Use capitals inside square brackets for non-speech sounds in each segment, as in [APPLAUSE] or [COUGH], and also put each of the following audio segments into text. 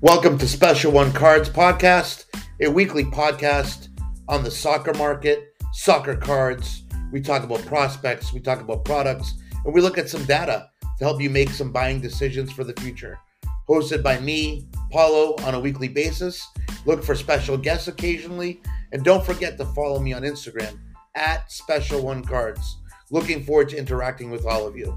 Welcome to Special One Cards Podcast, a weekly podcast on the soccer market, soccer cards. We talk about prospects, we talk about products, and we look at some data to help you make some buying decisions for the future. Hosted by me, Paulo, on a weekly basis. Look for special guests occasionally, and don't forget to follow me on Instagram at Special One Cards. Looking forward to interacting with all of you.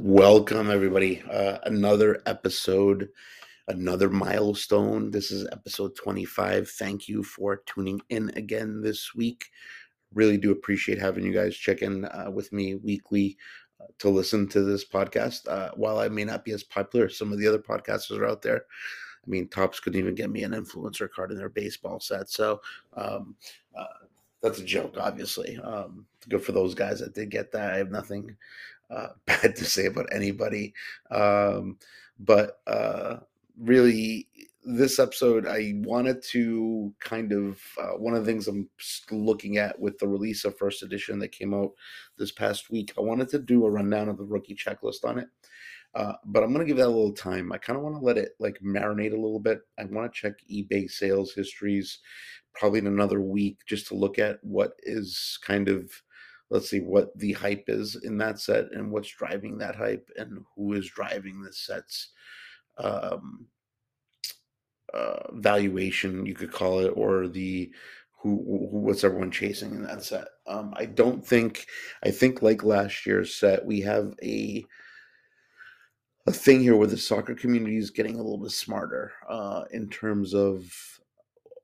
Welcome, everybody. Uh, another episode, another milestone. This is episode 25. Thank you for tuning in again this week. Really do appreciate having you guys check in uh, with me weekly uh, to listen to this podcast. Uh, while I may not be as popular as some of the other podcasters are out there, I mean, Topps couldn't even get me an influencer card in their baseball set. So, um, uh, that's a joke, obviously. Um, good for those guys that did get that. I have nothing uh, [LAUGHS] bad to say about anybody. Um, but uh, really, this episode, I wanted to kind of uh, one of the things I'm looking at with the release of first edition that came out this past week. I wanted to do a rundown of the rookie checklist on it. Uh, but I'm gonna give that a little time. I kind of want to let it like marinate a little bit. I want to check eBay sales histories, probably in another week, just to look at what is kind of let's see what the hype is in that set and what's driving that hype and who is driving the set's um, uh, valuation, you could call it, or the who, who what's everyone chasing in that set. Um, I don't think I think like last year's set, we have a a thing here where the soccer community is getting a little bit smarter uh, in terms of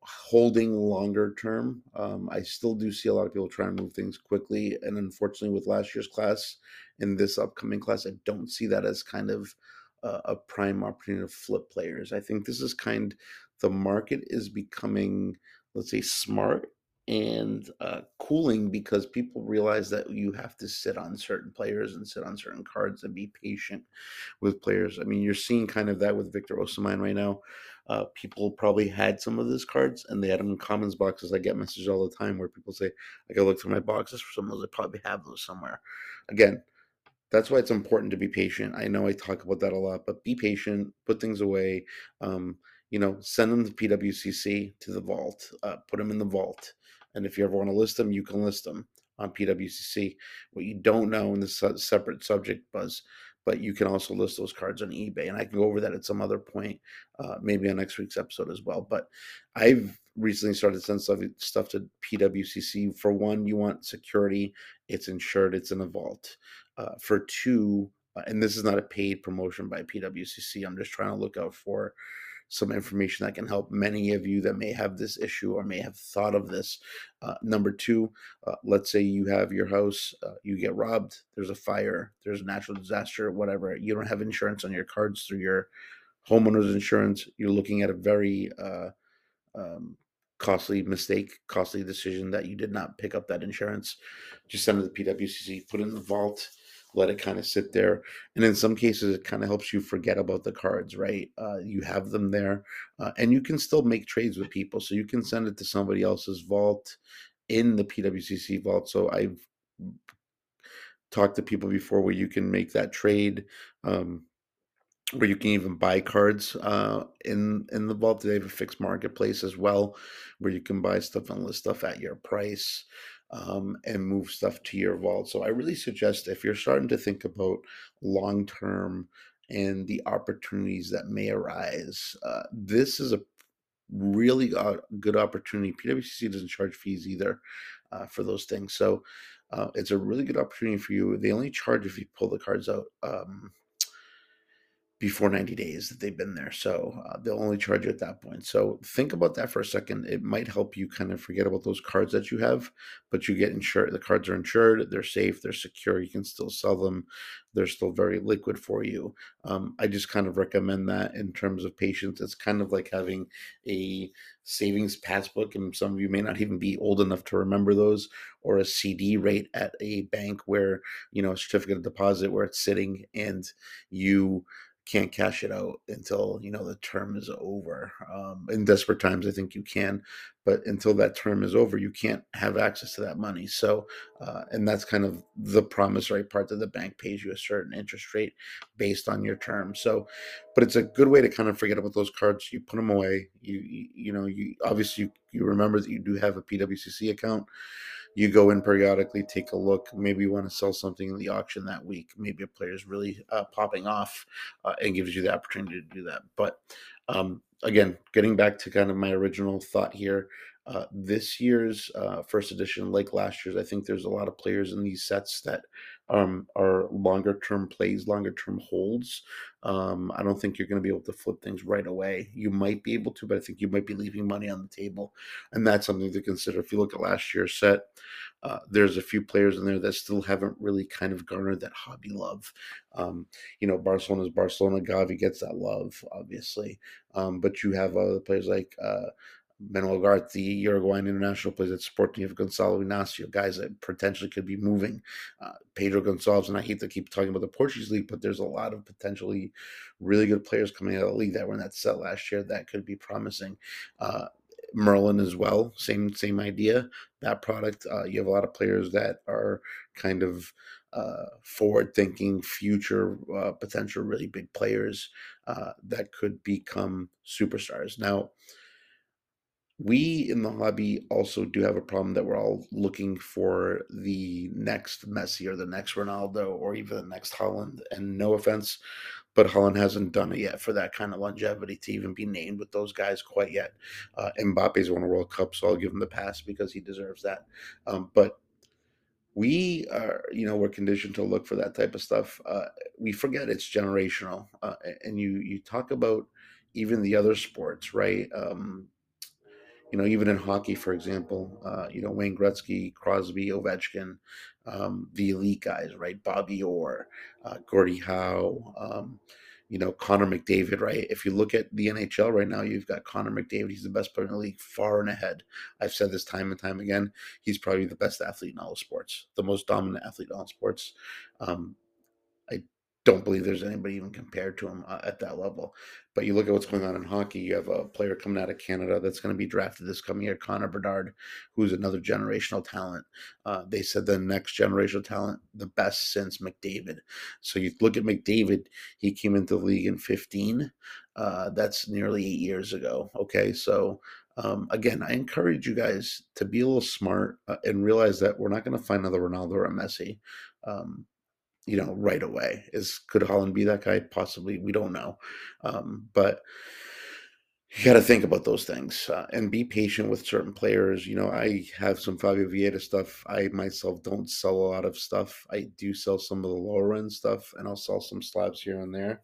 holding longer term. Um, I still do see a lot of people trying to move things quickly, and unfortunately, with last year's class and this upcoming class, I don't see that as kind of uh, a prime opportunity to flip players. I think this is kind the market is becoming, let's say, smart and uh, cooling because people realize that you have to sit on certain players and sit on certain cards and be patient with players. I mean, you're seeing kind of that with Victor Osimhen right now. Uh, people probably had some of those cards and they had them in commons boxes. I get messages all the time where people say, I gotta look through my boxes for some of those. I probably have those somewhere. Again, that's why it's important to be patient. I know I talk about that a lot, but be patient, put things away. Um, you know, send them to PWCC to the vault, uh, put them in the vault. And if you ever want to list them, you can list them on PWCC. What you don't know in this separate subject, Buzz, but you can also list those cards on eBay. And I can go over that at some other point, uh, maybe on next week's episode as well. But I've recently started sending stuff, to PWCC. For one, you want security, it's insured, it's in a vault. Uh, for two, uh, and this is not a paid promotion by PWCC, I'm just trying to look out for some information that can help many of you that may have this issue or may have thought of this. Uh, number two, uh, let's say you have your house, uh, you get robbed, there's a fire, there's a natural disaster, whatever. You don't have insurance on your cards through your homeowner's insurance. You're looking at a very uh, um, costly mistake, costly decision that you did not pick up that insurance. Just send it to the PWCC, put it in the vault let it kind of sit there. And in some cases, it kind of helps you forget about the cards, right? Uh, you have them there, uh, and you can still make trades with people. So you can send it to somebody else's vault in the PWCC vault. So I've talked to people before where you can make that trade. Um, where you can even buy cards uh, in in the vault. They have a fixed marketplace as well, where you can buy stuff and list stuff at your price um, and move stuff to your vault. So I really suggest if you're starting to think about long term and the opportunities that may arise, uh, this is a really good opportunity. PWCC doesn't charge fees either uh, for those things. So uh, it's a really good opportunity for you. They only charge if you pull the cards out. Um, before 90 days that they've been there. So uh, they'll only charge you at that point. So think about that for a second. It might help you kind of forget about those cards that you have, but you get insured. The cards are insured, they're safe, they're secure. You can still sell them, they're still very liquid for you. Um, I just kind of recommend that in terms of patience. It's kind of like having a savings passbook, and some of you may not even be old enough to remember those, or a CD rate at a bank where, you know, a certificate of deposit where it's sitting and you can't cash it out until you know the term is over. Um, in desperate times, I think you can, but until that term is over, you can't have access to that money. So, uh, and that's kind of the promissory part that the bank pays you a certain interest rate based on your term. So, but it's a good way to kind of forget about those cards. You put them away. You you, you know you obviously you, you remember that you do have a PWCC account you go in periodically, take a look. Maybe you want to sell something in the auction that week. Maybe a player is really uh, popping off uh, and gives you the opportunity to do that. But um, again, getting back to kind of my original thought here, uh, this year's uh, first edition, like last year's, I think there's a lot of players in these sets that um, are longer term plays, longer term holds. Um, I don't think you're going to be able to flip things right away. You might be able to, but I think you might be leaving money on the table, and that's something to consider. If you look at last year's set, uh, there's a few players in there that still haven't really kind of garnered that hobby love. Um, you know, Barcelona's Barcelona. Gavi gets that love, obviously, um, but you have other players like. Uh, Manuel Ugarte, the Uruguayan international, plays at Sporting of Gonzalo Inacio, guys that potentially could be moving. Uh, Pedro Gonçalves, and I hate to keep talking about the Portuguese league, but there's a lot of potentially really good players coming out of the league that were in that set last year that could be promising. Uh, Merlin as well, same same idea. That product, uh, you have a lot of players that are kind of uh, forward thinking, future uh, potential, really big players uh, that could become superstars. Now, we in the hobby also do have a problem that we're all looking for the next Messi or the next Ronaldo or even the next Haaland. And no offense, but Haaland hasn't done it yet for that kind of longevity to even be named with those guys quite yet. Uh, Mbappe's won a World Cup, so I'll give him the pass because he deserves that. Um, but we are, you know, we're conditioned to look for that type of stuff. Uh, we forget it's generational, uh, and you you talk about even the other sports, right? Um, you know, even in hockey, for example, uh, you know, Wayne Gretzky, Crosby, Ovechkin, um, the elite guys, right? Bobby Orr, uh, Gordie Howe, um, you know, Connor McDavid, right? If you look at the NHL right now, you've got Connor McDavid. He's the best player in the league, far and ahead. I've said this time and time again. He's probably the best athlete in all of sports, the most dominant athlete in all sports. Um, don't believe there's anybody even compared to him uh, at that level. But you look at what's going on in hockey. You have a player coming out of Canada that's going to be drafted this coming year, Connor Bedard, who's another generational talent. Uh, they said the next generational talent, the best since McDavid. So you look at McDavid, he came into the league in 15. Uh, that's nearly eight years ago. Okay, so um, again, I encourage you guys to be a little smart uh, and realize that we're not going to find another Ronaldo or Messi. Um, you know, right away. Is could Haaland be that guy? Possibly. We don't know. Um, but you got to think about those things uh, and be patient with certain players. You know, I have some Fabio Vieira stuff. I myself don't sell a lot of stuff. I do sell some of the lower end stuff, and I'll sell some slabs here and there.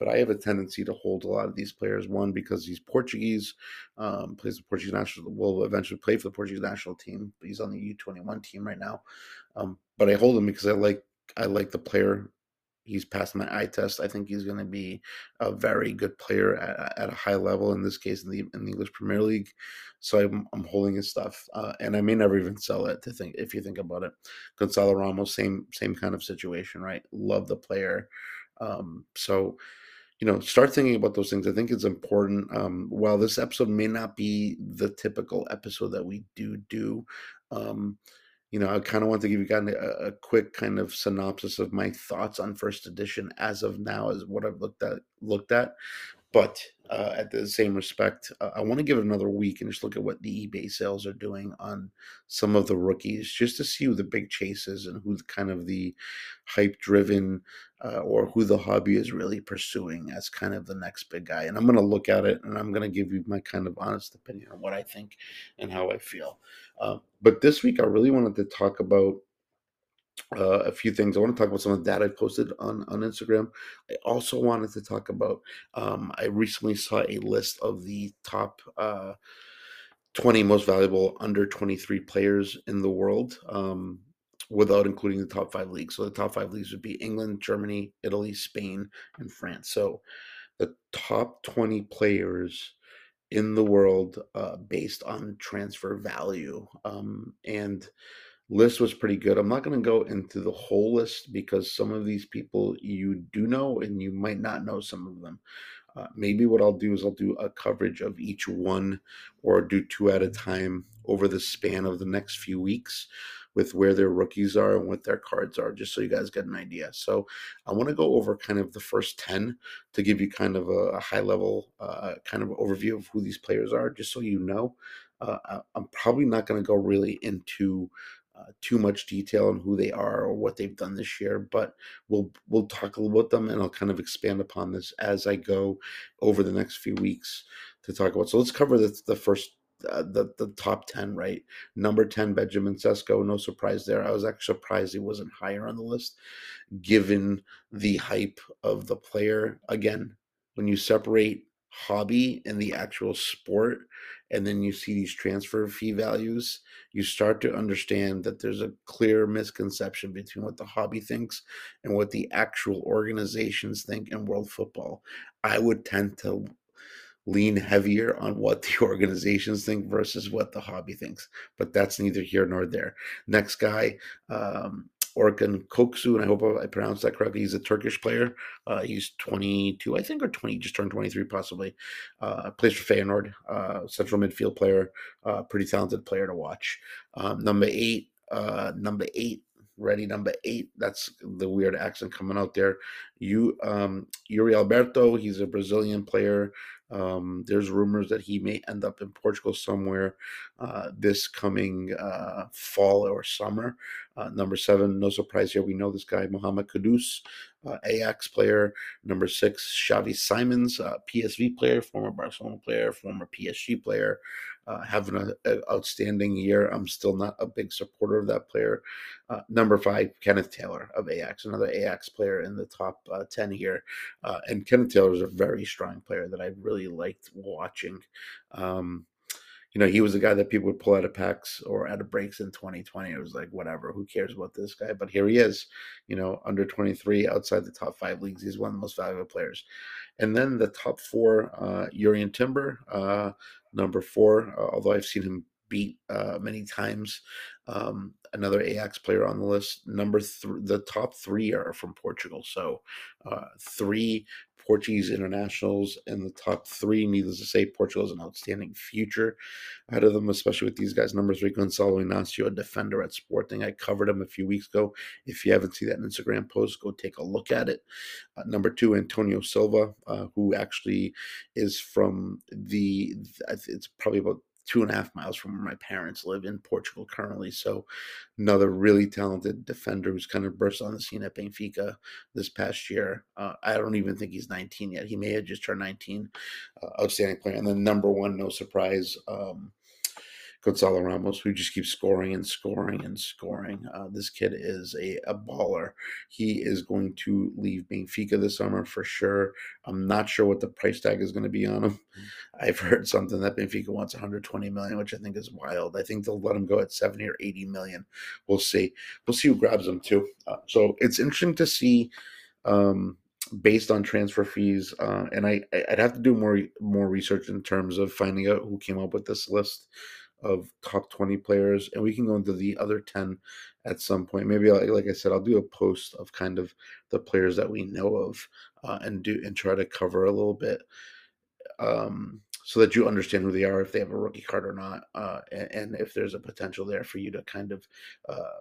But I have a tendency to hold a lot of these players. One because he's Portuguese, um, plays the Portuguese national. Will eventually play for the Portuguese national team. He's on the U twenty one team right now. Um, but I hold him because I like I like the player. He's passed my eye test. I think he's going to be a very good player at, at, a high level. In this case, in the in the English Premier League, so I'm, I'm holding his stuff, uh, and I may never even sell it. To think, if you think about it, Gonzalo Ramos, same same kind of situation, right? Love the player, um, so you know, start thinking about those things. I think it's important. Um, while this episode may not be the typical episode that we do do, um, you know, I kind of want to give you guys a, a, quick kind of synopsis of my thoughts on first edition as of now, as what I've looked at. Looked at, but uh, at the same respect, uh, I want to give it another week and just look at what the eBay sales are doing on some of the rookies, just to see who the big chase is and who kind of the hype-driven uh, or who the hobby is really pursuing as kind of the next big guy. And I'm going to look at it and I'm going to give you my kind of honest opinion on what I think and how I feel. Uh, but this week, I really wanted to talk about uh, a few things. I want to talk about some of the data I posted on, on Instagram. I also wanted to talk about, um, I recently saw a list of the top uh, 20 most valuable under 23 players in the world um, without including the top five leagues. So the top five leagues would be England, Germany, Italy, Spain, and France. So the top 20 players in the world uh, based on transfer value. Um, and list was pretty good. I'm not going to go into the whole list because some of these people you do know and you might not know some of them. Uh, maybe what I'll do is I'll do a coverage of each one or do two at a time over the span of the next few weeks with where their rookies are and what their cards are, just so you guys get an idea. So I want to go over kind of the first 10 to give you kind of a, a high level uh, kind of overview of who these players are, just so you know. Uh, I'm probably not going to go really into too much detail on who they are or what they've done this year, but we'll we'll talk a little about them and I'll kind of expand upon this as I go over the next few weeks to talk about. So let's cover the, the first uh, the the top 10 right? Number 10 benjamin sesko no surprise there. I was actually surprised he wasn't higher on the list given the hype of the player. Again when you separate hobby and the actual sport and then you see these transfer fee values you start to understand that there's a clear misconception between what the hobby thinks and what the actual organizations think in world football i would tend to lean heavier on what the [LAUGHS] organizations think versus what the hobby thinks. But that's neither here nor there. Next guy, um, Orkun Kökçü, and I hope I pronounced that correctly. He's a Turkish player. Uh, he's 22, I think, or 20, just turned 23 possibly. Uh, plays for Feyenoord, uh, central midfield player, uh, pretty talented player to watch. Um, number eight, uh, number eight, ready number eight. That's the weird accent coming out there. You, um, Yuri Alberto, he's a Brazilian player. Um, there's rumors that he may end up in Portugal somewhere uh, this coming uh, fall or summer. Uh, number seven, no surprise here. We know this guy, Mohamed Kudus, uh, Ajax player. Number six, Xavi Simons, uh, PSV player, former Barcelona player, former PSG player uh, having an outstanding year. I'm still not a big supporter of that player. Uh, number five, Kenneth Taylor of Ajax, another Ajax player in the top uh, 10 here. Uh, and Kenneth Taylor is a very strong player that I really liked watching. Um, you know, he was the guy that people would pull out of packs or out of breaks in 2020. It was like, whatever, who cares about this guy? But here he is, you know, under 23, outside the top five leagues. He's one of the most valuable players. And then the top four, uh, Jurrien Timber, uh, number four, uh, although I've seen him beat uh, many times. Um, another Ajax player on the list. Number three, the top three are from Portugal. So uh, three Portuguese internationals in the top three. Needless to say, Portugal has an outstanding future out of them, especially with these guys. Number three, Gonzalo Inacio, a defender at Sporting. I covered him a few weeks ago. If you haven't seen that Instagram post, go take a look at it. Uh, number two, Antonio Silva, uh, who actually is from the, it's probably about two and a half miles from where my parents live in Portugal currently. So another really talented defender who's kind of burst on the scene at Benfica this past year. Uh, I don't even think he's 19 yet. He may have just turned 19. Uh, outstanding player. And then number one, no surprise, um, Gonzalo Ramos, who just keeps scoring and scoring and scoring. Uh, this kid is a, a baller. He is going to leave Benfica this summer for sure. I'm not sure what the price tag is going to be on him. Mm-hmm. I've heard something that Benfica wants 120 million, which I think is wild. I think they'll let him go at 70 or 80 million. We'll see. We'll see who grabs him too. Uh, so it's interesting to see. Um, based on transfer fees, uh, and I I'd have to do more more research in terms of finding out who came up with this list of top 20 players and we can go into the other 10 at some point. Maybe like, like i said i'll do a post of kind of the players that we know of uh, and do and try to cover a little bit um, so that you understand who they are if they have a rookie card or not uh, and, and, if there's a potential there for you to kind of uh,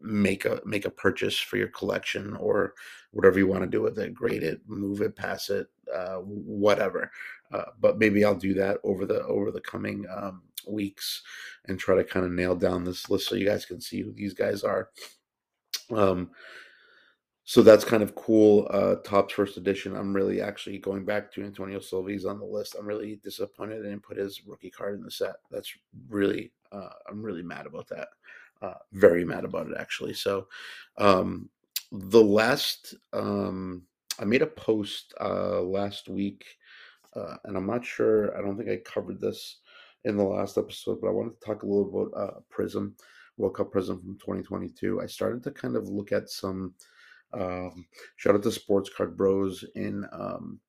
make a make a purchase for your collection or whatever you want to do with it grade it move it pass it uh, whatever uh, but maybe i'll do that over the over the coming um, weeks and try to kind of nail down this list so you guys can see who these guys are um so that's kind of cool. Uh, Topps first edition. I'm really actually going back to Antonio Silva's on the list. I'm really disappointed I didn't put his rookie card in the set. That's really, uh, I'm really mad about that. Uh, very mad about it actually. So, um, the last, um, I made a post uh, last week, uh, and I'm not sure. I don't think I covered this in the last episode, but I wanted to talk a little about uh, Prizm, World Cup Prizm from 2022. I started to kind of look at some. Um, shout out to Sports Card Bros in um,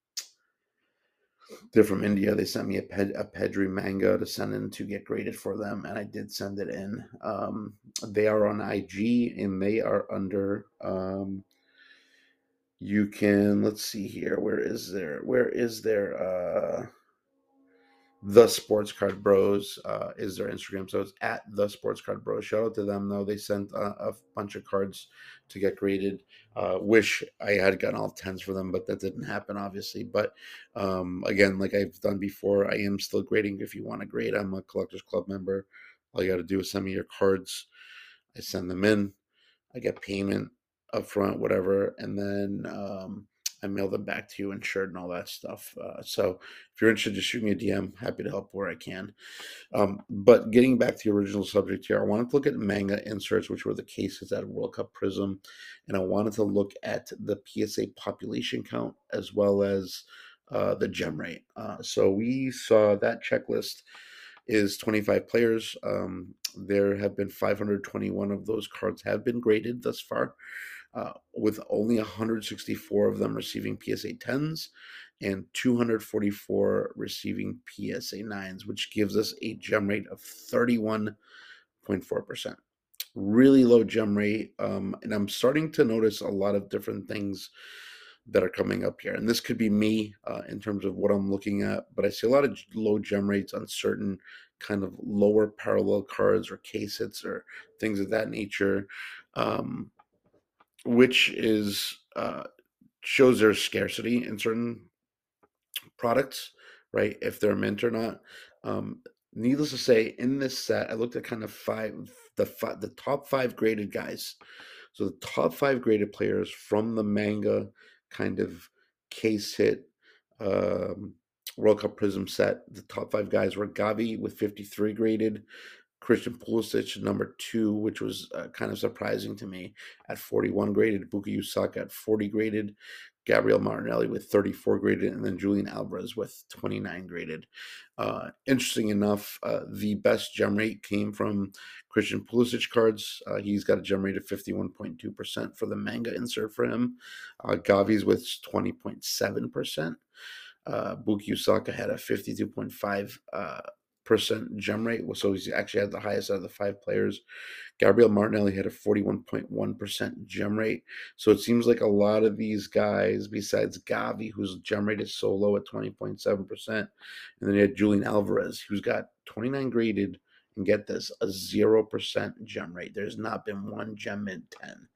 they're from India. They sent me a, Ped, a Pedri manga to send in to get graded for them, and I did send it in. Um, they are on IG and they are under. Um, you can let's see here. Where is there? Where is there? Uh, the Sports Card Bros uh, is their Instagram. So it's at the Sports Card Bros. Shout out to them though. They sent a, a bunch of cards to get graded. Uh, wish I had gotten all tens for them, but that didn't happen, obviously. But um, again, like I've done before, I am still grading. If you want to grade, I'm a Collectors Club member. All you got to do is send me your cards. I send them in. I get payment up front, whatever, and then um, I mail them back to you insured and all that stuff. Uh, so if you're interested, just shoot me a DM. Happy to help where I can. Um, but getting back to the original subject here, I wanted to look at manga inserts, which were the cases at World Cup Prizm, and I wanted to look at the PSA population count as well as uh, the gem rate. Uh, so we saw that checklist is 25 players. Um, there have been 521 of those cards have been graded thus far uh, with only 164 of them receiving PSA 10s and 244 receiving PSA 9s, which gives us a gem rate of 31.4%. Really low gem rate. Um, and I'm starting to notice a lot of different things that are coming up here. And this could be me uh, in terms of what I'm looking at, but I see a lot of low gem rates on certain kind of lower parallel cards or case hits or things of that nature. Um, which is uh, shows there's scarcity in certain products, right? If they're mint or not. Um, needless to say, in this set, I looked at kind of five the five, the top five graded guys. So the top five graded players from the manga kind of case hit um, World Cup Prizm set. The top five guys were Gavi with 53 graded, Christian Pulisic, number two, which was uh, kind of surprising to me, at 41 graded. Bukayo Saka at 40 graded. Gabriel Martinelli with 34 graded, and then Julian Alvarez with 29 graded. Uh, interesting enough, uh, the best gem rate came from Christian Pulisic cards. Uh, he's got a gem rate of 51.2% for the manga insert for him. Uh, Gavi's with 20.7%. Uh, Bukayo Saka had a 52.5 uh, percent gem rate. So he's actually had the highest out of the five players. Gabriel Martinelli had a 41.1% gem rate. So it seems like a lot of these guys, besides Gavi, whose gem rate is so low at 20.7%, and then you had Julian Alvarez, who's got 29 graded, and get this, a 0% gem rate. There's not been one gem in 10.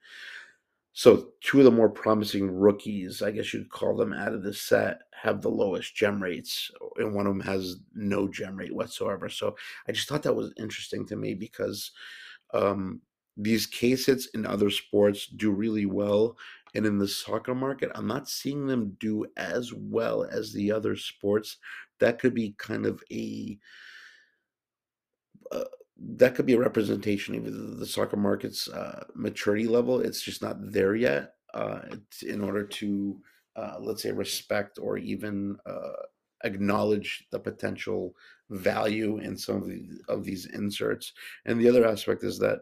So two of the more promising rookies, I guess you'd call them, out of the set have the lowest gem rates, and one of them has no gem rate whatsoever. So I just thought that was interesting to me because um, these case hits in other sports do really well, and in the soccer market, I'm not seeing them do as well as the other sports. That could be kind of a that could be a representation of the soccer market's uh, maturity level. It's just not there yet. Uh, in order to, uh, let's say, respect or even uh, acknowledge the potential value in some of, the, of these inserts. And the other aspect is that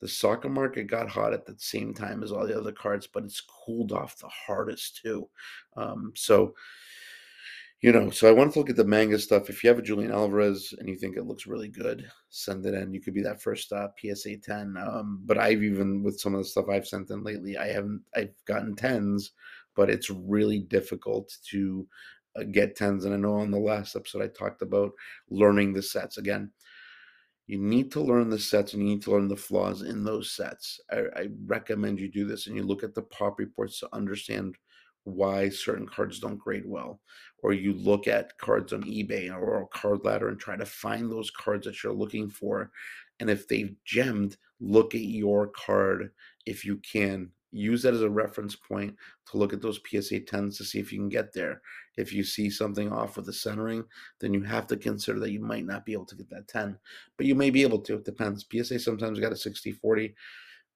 the soccer market got hot at the same time as all the other cards, but it's cooled off the hardest too. Um, so you know, so I wanted to look at the manga stuff. If you have a Julian Alvarez and you think it looks really good, send it in. You could be that first uh, PSA 10. Um, but I've even, with some of the stuff I've sent in lately, I haven't, I've gotten 10s, but it's really difficult to uh, get 10s. And I know on the last episode I talked about learning the sets. Again, you need to learn the sets and you need to learn the flaws in those sets. I, I recommend you do this and you look at the pop reports to understand why certain cards don't grade well or you look at cards on ebay or card ladder and try to find those cards that you're looking for and if they've gemmed look at your card if you can. Use that as a reference point to look at those psa 10s to see if you can get there. If you see something off with the centering then you have to consider that you might not be able to get that 10 but you may be able to it depends. Psa sometimes got a 60 40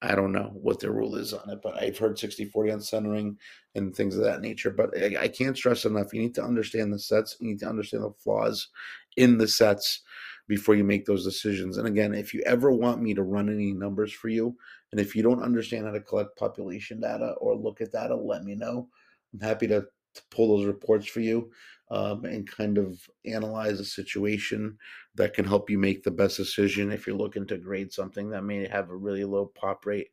I don't know what their rule is on it, but I've heard 60 40 on centering and things of that nature. But I, I, can't stress enough you need to understand the sets, you need to understand the flaws in the sets before you make those decisions. And again, if you ever want me to run any numbers for you, and if you don't understand how to collect population data or look at data, let me know. I'm happy to to pull those reports for you um, and kind of analyze a situation that can help you make the best decision if you're looking to grade something that may have a really low pop rate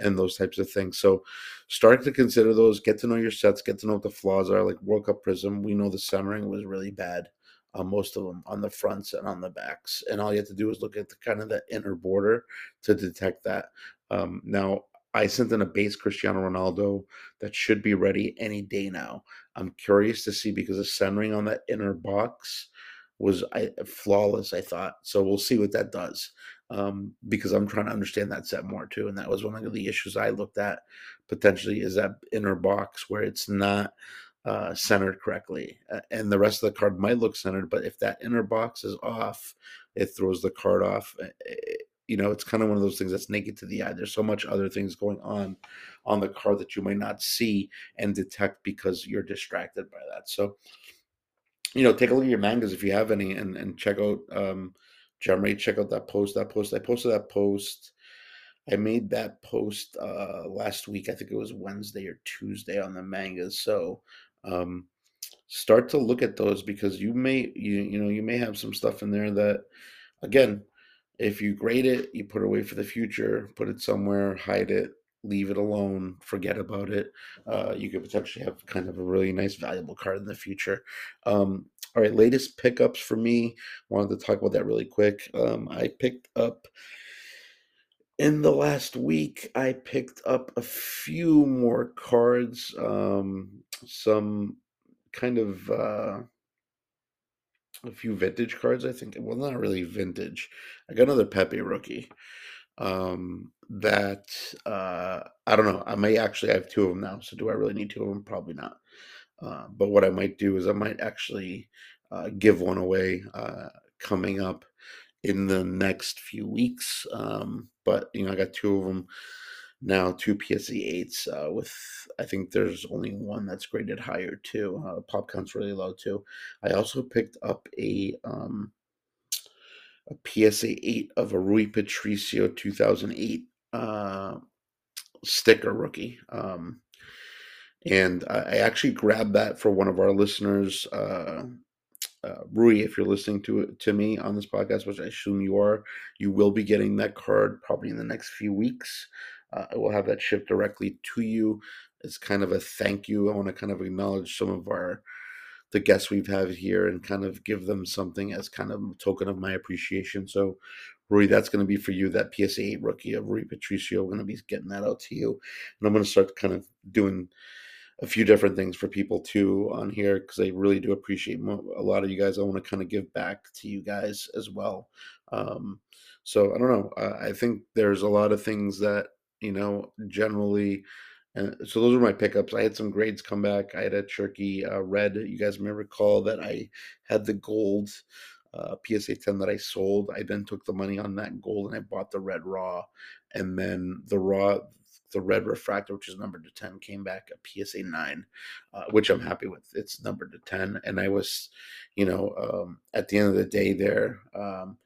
and those types of things. So start to consider those, get to know your sets, get to know what the flaws are. Like World Cup Prizm, we know the centering was really bad. Uh, most of them on the fronts and on the backs, and all you have to do is look at the kind of the inner border to detect that. Um, now, I sent in a base Cristiano Ronaldo that should be ready any day now. I'm curious to see because the centering on that inner box was I, flawless. I thought so. We'll see what that does um, because I'm trying to understand that set more too. And that was one of the issues I looked at potentially is that inner box where it's not uh, centered correctly, and the rest of the card might look centered, but if that inner box is off, it throws the card off you know, it's kind of one of those things that's naked to the eye. There's so much other things going on on the card that you might not see and detect because you're distracted by that. So, you know, take a look at your mangas if you have any, and and check out um, Jeremy. Check out that post. That post. I posted that post. I made that post uh, last week. I think it was Wednesday or Tuesday on the mangas. So. Um, start to look at those because you may you you know you may have some stuff in there that again if you grade it, you put it away for the future, put it somewhere, hide it, leave it alone, forget about it. Uh, you could potentially have kind of a really nice, valuable card in the future. Um, all right, latest pickups for me. Wanted to talk about that really quick. Um, I picked up in the last week. I picked up a few more cards. Um, some kind of. Uh, a few vintage cards. I think well, not really vintage. I got another Pepe rookie. Um, that uh, I don't know. I may actually have two of them now. So do I really need two of them? Probably not. Uh, but what I might do is I might actually uh, give one away uh, coming up in the next few weeks. Um, but you know, I got two of them now two PSA 8s uh, with I think there's only one that's graded higher too. Uh, pop count's really low too. I also picked up a um, a PSA 8 of a Rui Patricio 2008 uh, sticker rookie. Um, and I actually grabbed that for one of our listeners, uh, uh, Rui, if you're listening to to me on this podcast, which I assume you are, you will be getting that card probably in the next few weeks. Uh, I will have that shipped directly to you as kind of a thank you. I want to kind of acknowledge some of our the guests we've had here and kind of give them something as kind of a token of my appreciation. So, Rui, that's going to be for you. That PSA 8 rookie of Rui Patricio. I'm going to be getting that out to you, and I'm going to start kind of doing a few different things for people too on here because I really do appreciate a lot of you guys. I want to kind of give back to you guys as well. Um, so I don't know. I think there's a lot of things that you know, generally. And so those were my pickups. I had some grades come back. I had a Cherki uh, red. You guys may recall that I had the gold uh, PSA 10 that I sold. I then took the money on that gold and I bought the red raw. And then the raw, the red refractor, which is numbered to 10, came back a PSA 9, uh, which I'm happy with. It's numbered to 10. And I was, you know, um, at the end of the day there, um,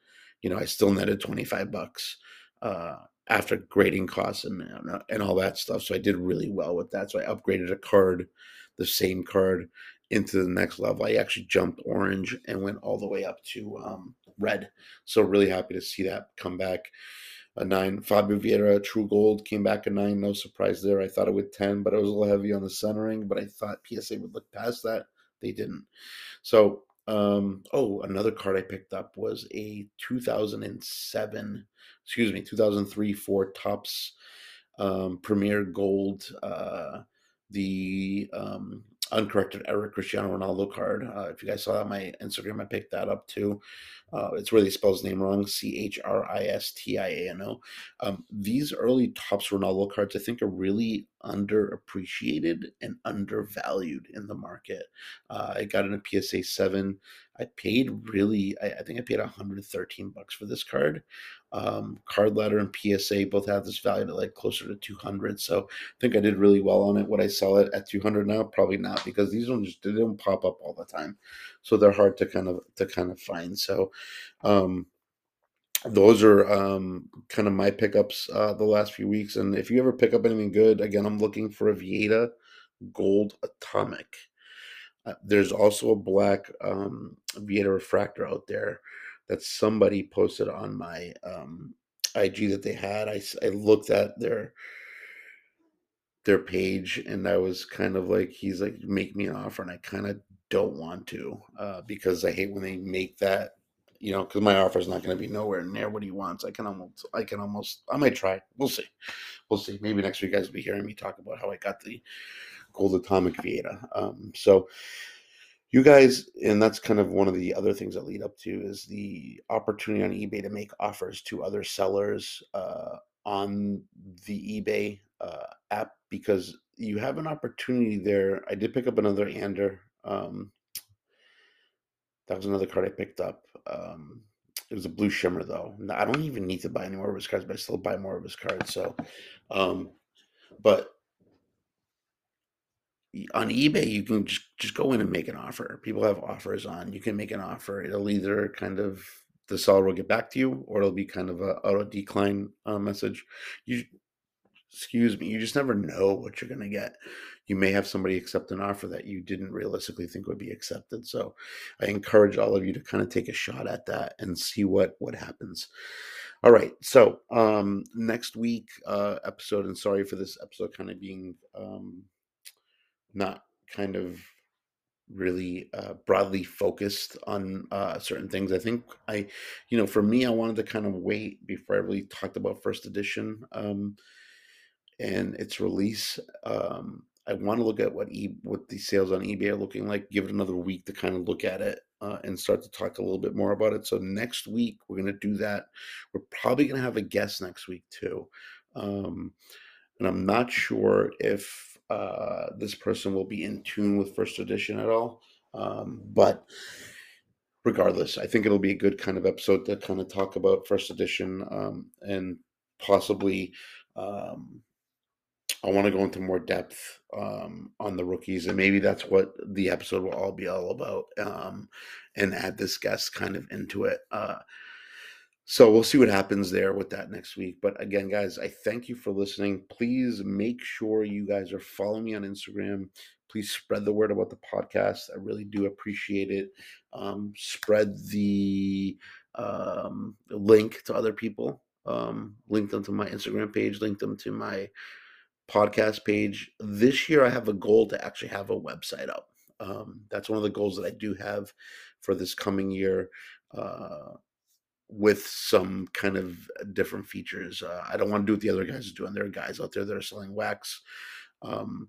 you know, I still netted 25 bucks. Uh, after grading costs and and all that stuff. So I did really well with that. So I upgraded a card, the same card, into the next level. I actually jumped orange and went all the way up to um, red. So really happy to see that come back. A nine. Fabio Vieira True Gold came back a nine. No surprise there. I thought it would ten, but it was a little heavy on the centering. But I thought PSA would look past that. They didn't. So um, oh, another card I picked up was a 2007 excuse me, 2003 four Topps um, Premier Gold, uh, the um, uncorrected error Cristiano Ronaldo card. Uh, if you guys saw that on my Instagram, I picked that up too. Uh, it's where they spell his name wrong C H R I S T I A N O. Um, these early Topps Ronaldo cards, I think, are really underappreciated and undervalued in the market. Uh, I got in a PSA 7. I paid really, I, I think I paid 113 bucks for this card. Um, card ladder and PSA both have this value to like closer to 200. So I think I did really well on it. Would I sell it at 200 now? Probably not because these ones they don't pop up all the time, so they're hard to kind of to kind of find. So um, those are um, kind of my pickups uh, the last few weeks. And if you ever pick up anything good, again, I'm looking for a Vieira Gold Atomic. Uh, there's also a black um, Vieira refractor out there that somebody posted on my um, IG that they had. I, I looked at their their page and I was kind of like, he's like, make me an offer, and I kind of don't want to uh, because I hate when they make that, you know, because my offer is not going to be nowhere near what he wants. I can almost, I can almost, I might try. We'll see, we'll see. Maybe next week guys will be hearing me talk about how I got the gold atomic Vieira. Um, so you guys, and that's kind of one of the other things that lead up to is the opportunity on eBay to make offers to other sellers uh, on the eBay uh, app because you have an opportunity there. I did pick up another Ander. Um, that was another card I picked up. Um, it was a blue shimmer though. I don't even need to buy any more of his cards, but I still buy more of his cards. So, um, but on eBay, you can just just go in and make an offer. People have offers on. You can make an offer. It'll either kind of the seller will get back to you, or it'll be kind of a auto decline uh, message. You, excuse me, you just never know what you're going to get. You may have somebody accept an offer that you didn't realistically think would be accepted. So, I encourage all of you to kind of take a shot at that and see what what happens. All right. So um, next week uh, episode, and sorry for this episode kind of being um, not kind of really uh, broadly focused on uh, certain things. I think I, you know, for me, I wanted to kind of wait before I really talked about first edition um, and its release. Um, I want to look at what e what the sales on eBay are looking like. Give it another week to kind of look at it uh, and start to talk a little bit more about it. So next week we're going to do that. We're probably going to have a guest next week too, um, and I'm not sure if uh, this person will be in tune with first edition at all. Um, but regardless, I think it'll be a good kind of episode to kind of talk about first edition um, and possibly. Um, I want to go into more depth um, on the rookies, and maybe that's what the episode will all be all about, um, and add this guest kind of into it. Uh, so we'll see what happens there with that next week. But again, guys, I thank you for listening. Please make sure you guys are following me on Instagram. Please spread the word about the podcast. I really do appreciate it. Um, spread the um, link to other people. Um, link them to my Instagram page. Link them to my podcast page. This year, I have a goal to actually have a website up. Um, that's one of the goals that I do have for this coming year. Uh, with some kind of different features. Uh, I don't want to do what the other guys are doing. There are guys out there that are selling wax, um,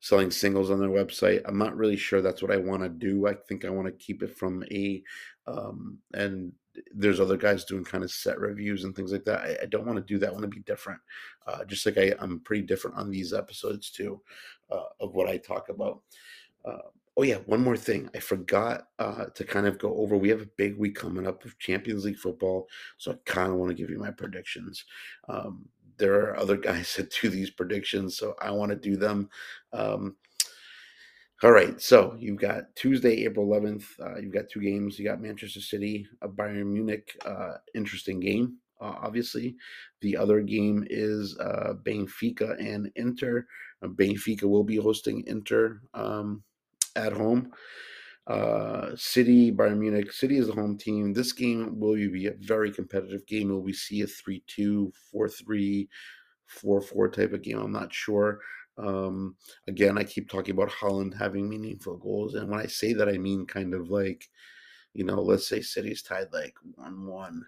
selling singles on their website. I'm not really sure that's what I want to do. I think I want to keep it from a, um, and there's other guys doing kind of set reviews and things like that. I, I don't want to do that. I want to be different. Uh, just like I, I'm pretty different on these episodes too, uh, of what I talk about. Uh, Oh yeah, one more thing. I forgot uh, to kind of go over. We have a big week coming up of Champions League football, so I kind of want to give you my predictions. Um, there are other [LAUGHS] guys that do these predictions, so I want to do them. Um, all right, so you've got Tuesday, April 11th. Uh, you've got two games. You got Manchester City, a Bayern Munich. Uh, interesting game, uh, obviously. The other game is uh, Benfica and Inter. Uh, Benfica will be hosting Inter. Um, at home. Uh, City, Bayern Munich. City is the home team. This game will be a very competitive game. Will we see a 3 2, 4 3, 4 4 type of game? I'm not sure. Um, again, I keep talking about Haaland having meaningful goals. And when I say that, I mean kind of like, you know, let's say City's tied like 1 1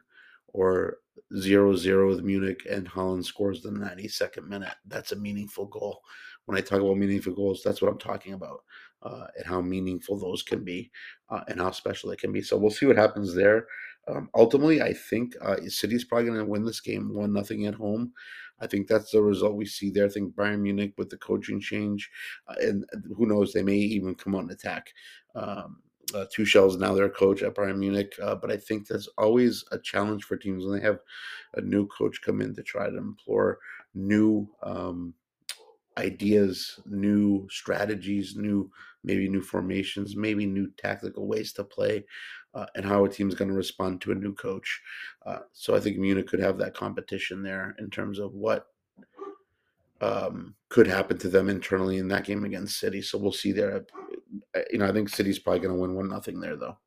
or 0 0 with Munich and Haaland scores the 92nd minute. That's a meaningful goal. When I talk about meaningful goals, that's what I'm talking about uh, and how meaningful those can be uh, and how special it can be. So we'll see what happens there. Um, ultimately, I think uh, City's probably going to win this game one nothing at home. I think that's the result we see there. I think Bayern Munich with the coaching change, uh, and who knows, they may even come out and attack. Um, uh, Tuchel's now their coach at Bayern Munich, uh, but I think that's always a challenge for teams when they have a new coach come in to try to implore new um, ideas, new strategies, new maybe new formations, maybe new tactical ways to play, uh, and how a team's going to respond to a new coach. Uh, so I think Munich could have that competition there in terms of what um, could happen to them internally in that game against City. So we'll see there. you know, I think City's probably going to win one nothing there though.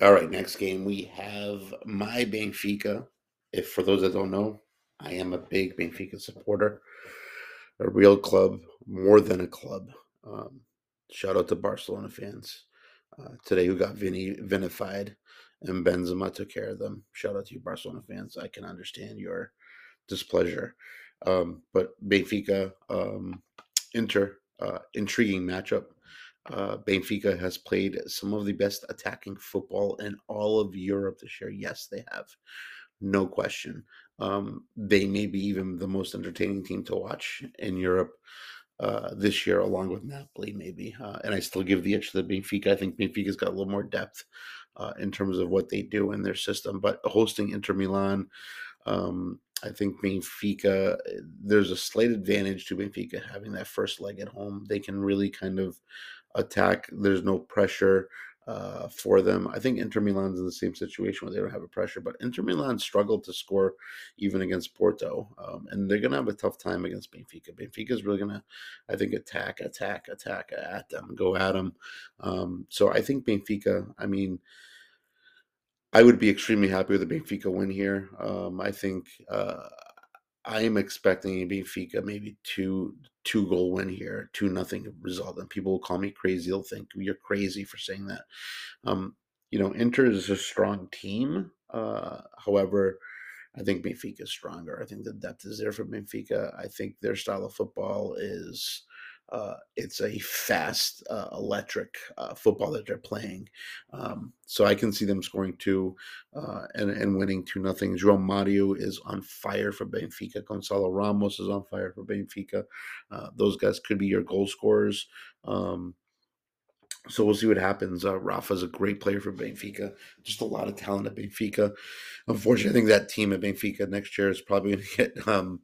All right, next game we have my Benfica. If for those that don't know, I am a big Benfica supporter, a real club, more than a club. Um, shout out to Barcelona fans uh, today who got Vinny vinified, and Benzema took care of them. Shout out to you, Barcelona fans. I can understand your displeasure, um, but Benfica, um, Inter, uh, intriguing matchup. Uh, Benfica has played some of the best attacking football in all of Europe this year. Yes, they have, no question. Um, they may be even the most entertaining team to watch in Europe uh, this year, along with Napoli, maybe. Uh, and I still give the edge to the Benfica. I think Benfica's got a little more depth uh, in terms of what they do in their system. But hosting Inter Milan, um, I think Benfica, there's a slight advantage to Benfica having that first leg at home. They can really kind of attack. There's no pressure uh, for them. I think Inter Milan's in the same situation where they don't have a pressure, but Inter Milan struggled to score even against Porto, um, and they're going to have a tough time against Benfica. Benfica is really going to, I think, attack, attack, attack at them, go at them. Um, so I think Benfica. I mean. I would be extremely happy with a Benfica win here. Um, I think uh, I am expecting a Benfica maybe two two goal win here, two nothing result, and people will call me crazy. They'll think you're crazy for saying that. Um, you know, Inter is a strong team. Uh, however, I think Benfica is stronger. I think the depth is there for Benfica. I think their style of football is uh, it's a fast, uh, electric uh, football that they're playing. Um, so I can see them scoring two uh, and, and winning two nothing. João Mario is on fire for Benfica. Gonzalo Ramos is on fire for Benfica. Uh, those guys could be your goal scorers. Um, so we'll see what happens. Uh, Rafa's a great player for Benfica. Just a lot of talent at Benfica. Unfortunately, I think that team at Benfica next year is probably going [LAUGHS] to get um,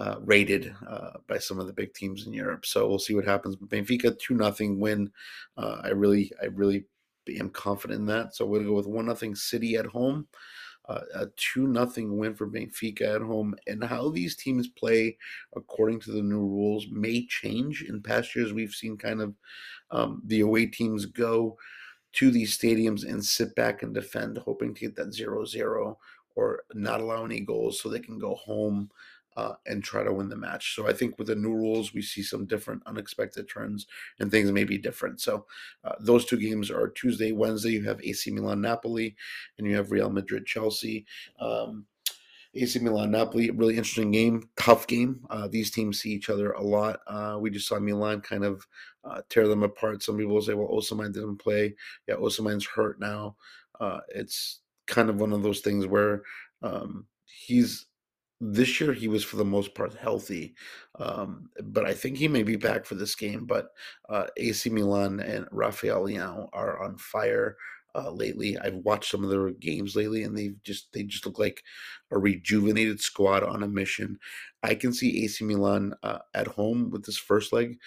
uh, rated uh, by some of the big teams in Europe. So we'll see what happens. But Benfica two nothing win. Uh, I really, I really am confident in that. So we'll go with one nothing City at home. Uh, a two nothing win for Benfica at home, and how these teams play according to the new rules may change. In past years, we've seen kind of um, the away teams go to these stadiums and sit back and defend, hoping to get that zero zero or not allow any goals so they can go home uh, and try to win the match. So I think with the new rules, we see some different unexpected turns and things may be different. So uh, those two games are Tuesday, Wednesday. You have AC Milan, Napoli, and you have Real Madrid, Chelsea. Um, AC Milan, Napoli, really interesting game, tough game. Uh, these teams see each other a lot. Uh, we just saw Milan kind of uh, tear them apart. Some people say, well, Osimhen didn't play. Yeah, Osimhen's hurt now. Uh, it's kind of one of those things where um, he's this year he was for the most part healthy, um, but I think he may be back for this game. But uh, AC Milan and Rafael Leão are on fire uh, lately. I've watched some of their games lately, and they've just they just look like a rejuvenated squad on a mission. I can see AC Milan uh, at home with this first leg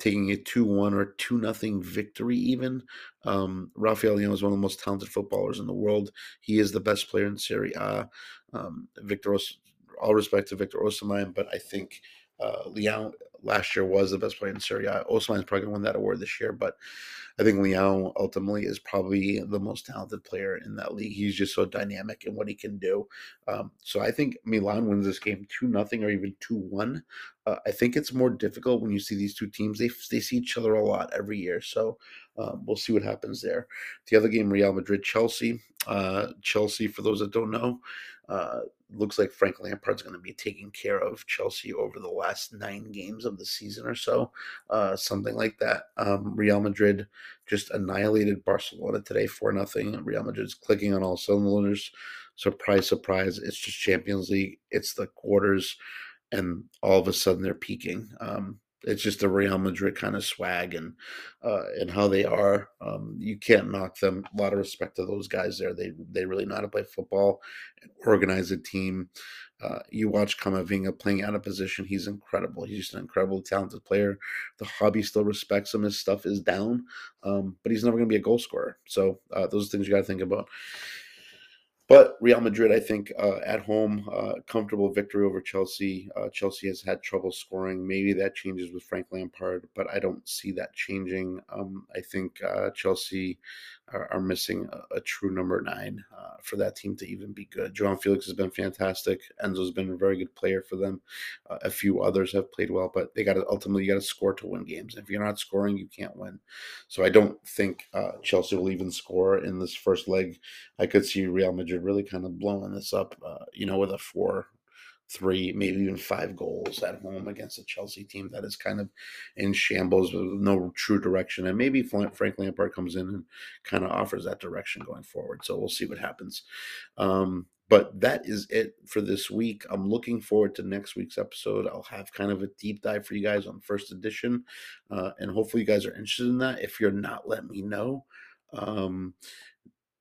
taking a 2-1 or 2 nothing victory even. Um, Rafael Leão is one of the most talented footballers in the world. He is the best player in Serie A. Um, Victor all respect to Victor Osimhen, but I think uh, Leão last year was the best player in Serie A. Osimhen is probably going to win that award this year, but I think Leão ultimately is probably the most talented player in that league. He's just so dynamic in what he can do. Um, so I think Milan wins this game two nothing or even two one. Uh, I think it's more difficult when you see these two teams. They they see each other a lot every year, so um, we'll see what happens there. The other game, Real Madrid Chelsea. Uh, Chelsea, for those that don't know, uh, looks like Frank Lampard's going to be taking care of Chelsea over the last nine games of the season or so, uh, something like that. Um, Real Madrid just annihilated Barcelona today for nothing. Real Madrid's clicking on all cylinders. Surprise, surprise! It's just Champions League. It's the quarters, and all of a sudden they're peaking. Um, it's just a Real Madrid kind of swag and uh, and how they are. Um, you can't knock them. A lot of respect to those guys there. They they really know how to play football and organize a team. Uh, you watch Camavinga playing out of position. He's incredible. He's just an incredible, talented player. The hobby still respects him. His stuff is down, um, but he's never going to be a goal scorer. So uh, those are things you got to think about. But Real Madrid, I think, uh, at home, uh, comfortable victory over Chelsea. Uh, Chelsea has had trouble scoring. Maybe that changes with Frank Lampard, but I don't see that changing. Um, I think uh, Chelsea are, are missing a, a, true number nine uh, for that team to even be good. João Felix has been fantastic. Enzo's been a very good player for them. Uh, a few others have played well, but they got to ultimately you got to score to win games. If you're not scoring, you can't win. So I don't think Chelsea will even score in this first leg. I could see Real Madrid really kind of blowing this up, uh, you know, with a four, three, maybe even five goals at home against a Chelsea team that is kind of in shambles with no true direction. And maybe Frank Lampard comes in and kind of offers that direction going forward. So we'll see what happens. Um, but that is it for this week. I'm looking forward to next week's episode. I'll have kind of a deep dive for you guys on first edition, uh, and hopefully you guys are interested in that. If you're not, let me know. Um,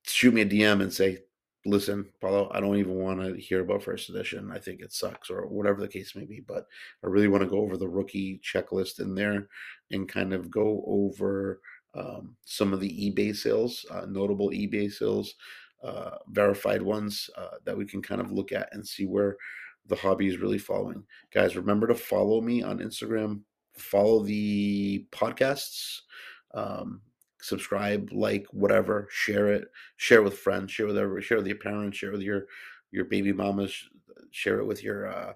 shoot me a DM and say, listen, Paulo, I don't even want to hear about first edition. I think it sucks or whatever the case may be. But I really want to go over the rookie checklist in there and kind of go over um, some of the eBay sales, uh, notable eBay sales, uh, verified ones uh, that we can kind of look at and see where the hobby is really following. Guys, remember to follow me on Instagram, follow the podcasts. Um, subscribe, like, whatever, share it, share with friends, share with everyone, share with your parents, share with your your baby mamas, share it with your uh,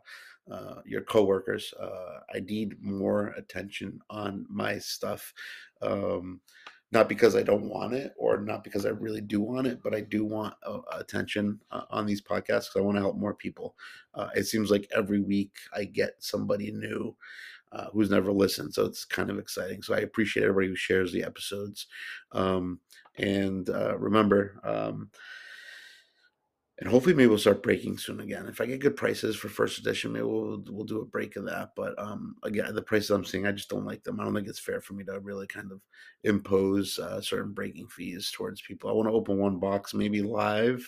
uh, your coworkers. Uh, I need more attention on my stuff, um, not because I don't want it or not because I really do want it, but I do want uh, attention uh, on these podcasts because I want to help more people. Uh, it seems like every week I get somebody new uh, who's never listened. So it's kind of exciting. So I appreciate everybody who shares the episodes. Um, and uh, remember, um, and hopefully maybe we'll start breaking soon again. If I get good prices for first edition, maybe we'll we'll do a break of that. But um, again, the prices I'm seeing, I just don't like them. I don't think it's fair for me to really kind of impose uh, certain breaking fees towards people. I want to open one box, maybe live,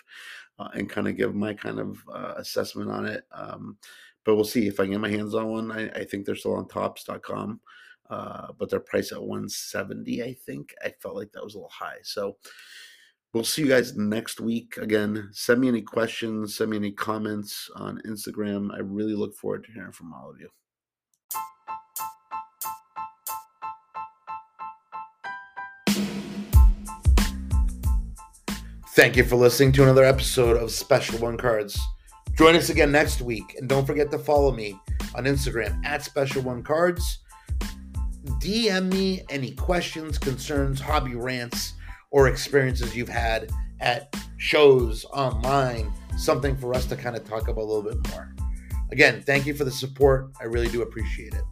uh, and kind of give my kind of uh, assessment on it. Um, but we'll see if I can get my hands on one. I, I think they're still on topps.com, uh, but they're priced at 170. I think I felt like that was a little high. So we'll see you guys next week. Again, send me any questions, send me any comments on Instagram. I really look forward to hearing from all of you. Thank you for listening to another episode of Special One Cards. Join us again next week. And don't forget to follow me on Instagram at Special One Cards. DM me any questions, concerns, hobby rants, or experiences you've had at shows online, something for us to kind of talk about a little bit more. Again, thank you for the support. I really do appreciate it.